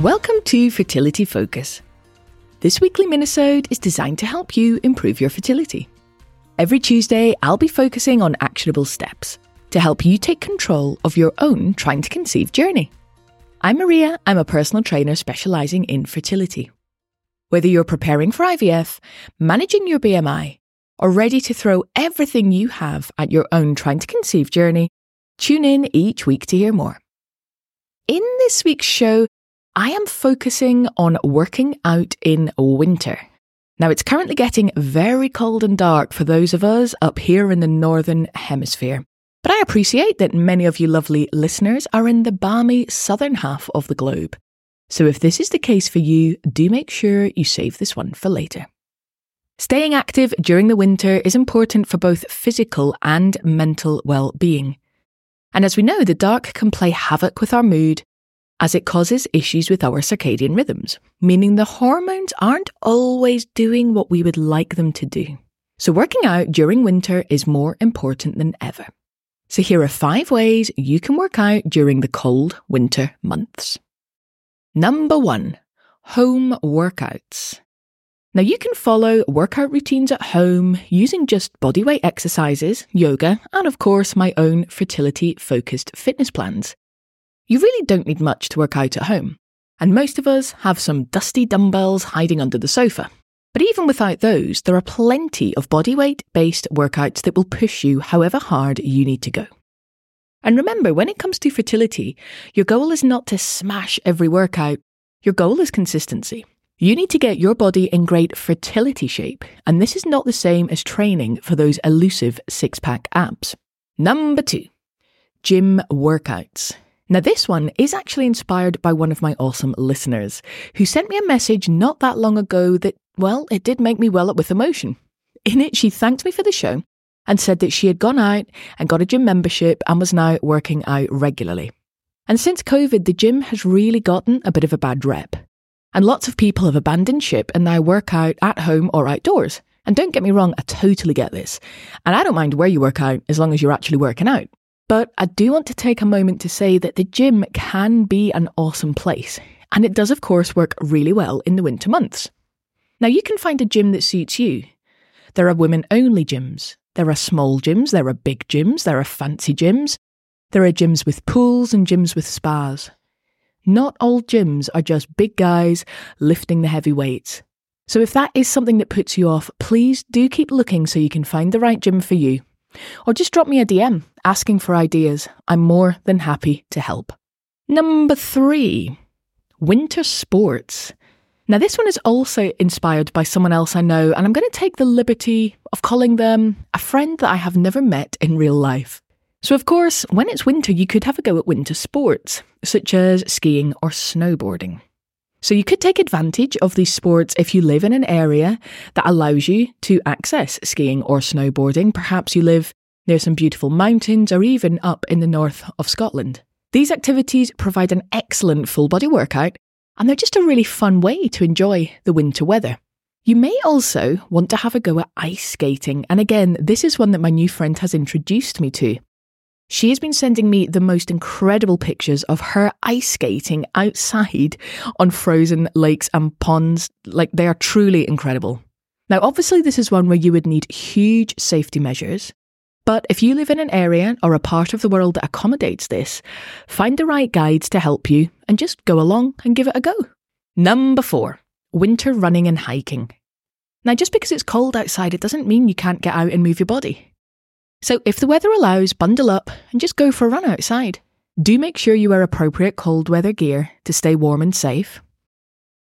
Welcome to Fertility Focus. This weekly minisode is designed to help you improve your fertility. Every Tuesday, I'll be focusing on actionable steps to help you take control of your own trying to conceive journey. I'm Maria, I'm a personal trainer specializing in fertility. Whether you're preparing for IVF, managing your BMI, or ready to throw everything you have at your own trying to conceive journey, tune in each week to hear more. In this week's show, I am focusing on working out in winter. Now, it's currently getting very cold and dark for those of us up here in the Northern Hemisphere. But I appreciate that many of you lovely listeners are in the balmy southern half of the globe. So if this is the case for you, do make sure you save this one for later. Staying active during the winter is important for both physical and mental well being. And as we know, the dark can play havoc with our mood as it causes issues with our circadian rhythms, meaning the hormones aren't always doing what we would like them to do. So, working out during winter is more important than ever. So, here are five ways you can work out during the cold winter months. Number one, home workouts. Now, you can follow workout routines at home using just bodyweight exercises, yoga, and of course, my own fertility focused fitness plans. You really don't need much to work out at home, and most of us have some dusty dumbbells hiding under the sofa. But even without those, there are plenty of bodyweight based workouts that will push you however hard you need to go. And remember, when it comes to fertility, your goal is not to smash every workout. Your goal is consistency. You need to get your body in great fertility shape, and this is not the same as training for those elusive six pack abs. Number two, gym workouts. Now, this one is actually inspired by one of my awesome listeners who sent me a message not that long ago that, well, it did make me well up with emotion. In it, she thanked me for the show and said that she had gone out and got a gym membership and was now working out regularly. And since COVID, the gym has really gotten a bit of a bad rep. And lots of people have abandoned ship and now work out at home or outdoors. And don't get me wrong, I totally get this. And I don't mind where you work out as long as you're actually working out. But I do want to take a moment to say that the gym can be an awesome place, and it does, of course, work really well in the winter months. Now, you can find a gym that suits you. There are women only gyms, there are small gyms, there are big gyms, there are fancy gyms, there are gyms with pools and gyms with spas. Not all gyms are just big guys lifting the heavy weights. So, if that is something that puts you off, please do keep looking so you can find the right gym for you. Or just drop me a DM asking for ideas. I'm more than happy to help. Number three, winter sports. Now, this one is also inspired by someone else I know, and I'm going to take the liberty of calling them a friend that I have never met in real life. So, of course, when it's winter, you could have a go at winter sports, such as skiing or snowboarding. So, you could take advantage of these sports if you live in an area that allows you to access skiing or snowboarding. Perhaps you live near some beautiful mountains, or even up in the north of Scotland. These activities provide an excellent full body workout, and they're just a really fun way to enjoy the winter weather. You may also want to have a go at ice skating, and again, this is one that my new friend has introduced me to. She has been sending me the most incredible pictures of her ice skating outside on frozen lakes and ponds. Like, they are truly incredible. Now, obviously, this is one where you would need huge safety measures, but if you live in an area or a part of the world that accommodates this, find the right guides to help you and just go along and give it a go. Number four, winter running and hiking. Now, just because it's cold outside, it doesn't mean you can't get out and move your body. So, if the weather allows, bundle up and just go for a run outside. Do make sure you wear appropriate cold weather gear to stay warm and safe.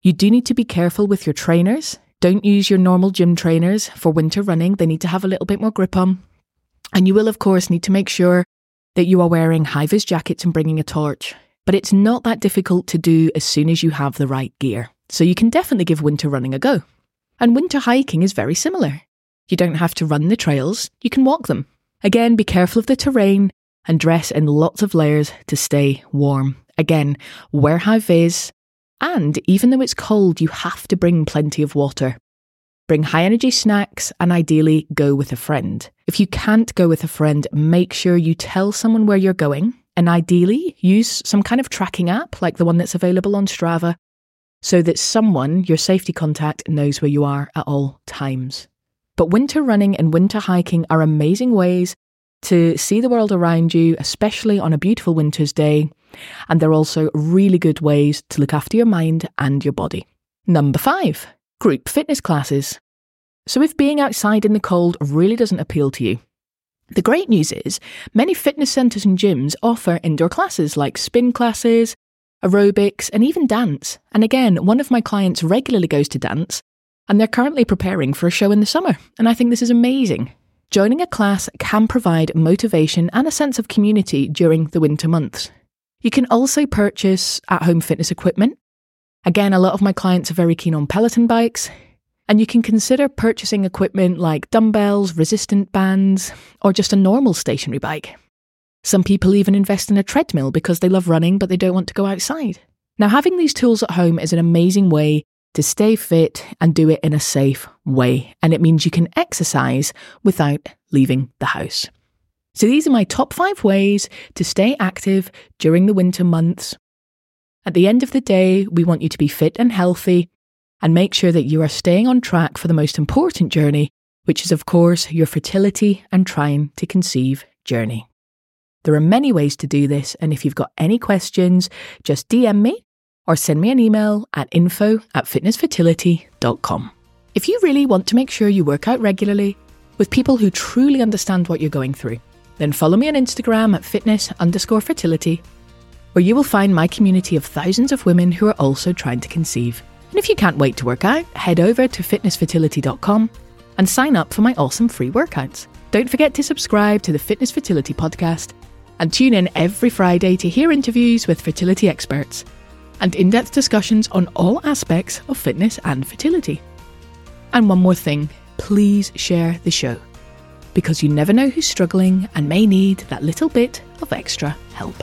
You do need to be careful with your trainers. Don't use your normal gym trainers for winter running, they need to have a little bit more grip on. And you will, of course, need to make sure that you are wearing high vis jackets and bringing a torch. But it's not that difficult to do as soon as you have the right gear. So you can definitely give winter running a go. And winter hiking is very similar. You don't have to run the trails, you can walk them. Again, be careful of the terrain and dress in lots of layers to stay warm. Again, wear high vis. And even though it's cold, you have to bring plenty of water. Bring high energy snacks and ideally go with a friend. If you can't go with a friend, make sure you tell someone where you're going And ideally, use some kind of tracking app like the one that's available on Strava so that someone, your safety contact, knows where you are at all times. But winter running and winter hiking are amazing ways to see the world around you, especially on a beautiful winter's day. And they're also really good ways to look after your mind and your body. Number five, group fitness classes. So, if being outside in the cold really doesn't appeal to you, the great news is many fitness centres and gyms offer indoor classes like spin classes, aerobics, and even dance. And again, one of my clients regularly goes to dance, and they're currently preparing for a show in the summer. And I think this is amazing. Joining a class can provide motivation and a sense of community during the winter months. You can also purchase at home fitness equipment. Again, a lot of my clients are very keen on Peloton bikes. And you can consider purchasing equipment like dumbbells, resistant bands, or just a normal stationary bike. Some people even invest in a treadmill because they love running but they don't want to go outside. Now, having these tools at home is an amazing way to stay fit and do it in a safe way. And it means you can exercise without leaving the house. So, these are my top five ways to stay active during the winter months. At the end of the day, we want you to be fit and healthy and make sure that you are staying on track for the most important journey, which is, of course, your fertility and trying to conceive journey. There are many ways to do this, and if you've got any questions, just DM me or send me an email at info at fitnessfertility.com. If you really want to make sure you work out regularly with people who truly understand what you're going through, then follow me on Instagram at fitness underscore fertility, where you will find my community of thousands of women who are also trying to conceive. And if you can't wait to work out, head over to fitnessfertility.com and sign up for my awesome free workouts. Don't forget to subscribe to the Fitness Fertility Podcast and tune in every Friday to hear interviews with fertility experts and in depth discussions on all aspects of fitness and fertility. And one more thing please share the show because you never know who's struggling and may need that little bit of extra help.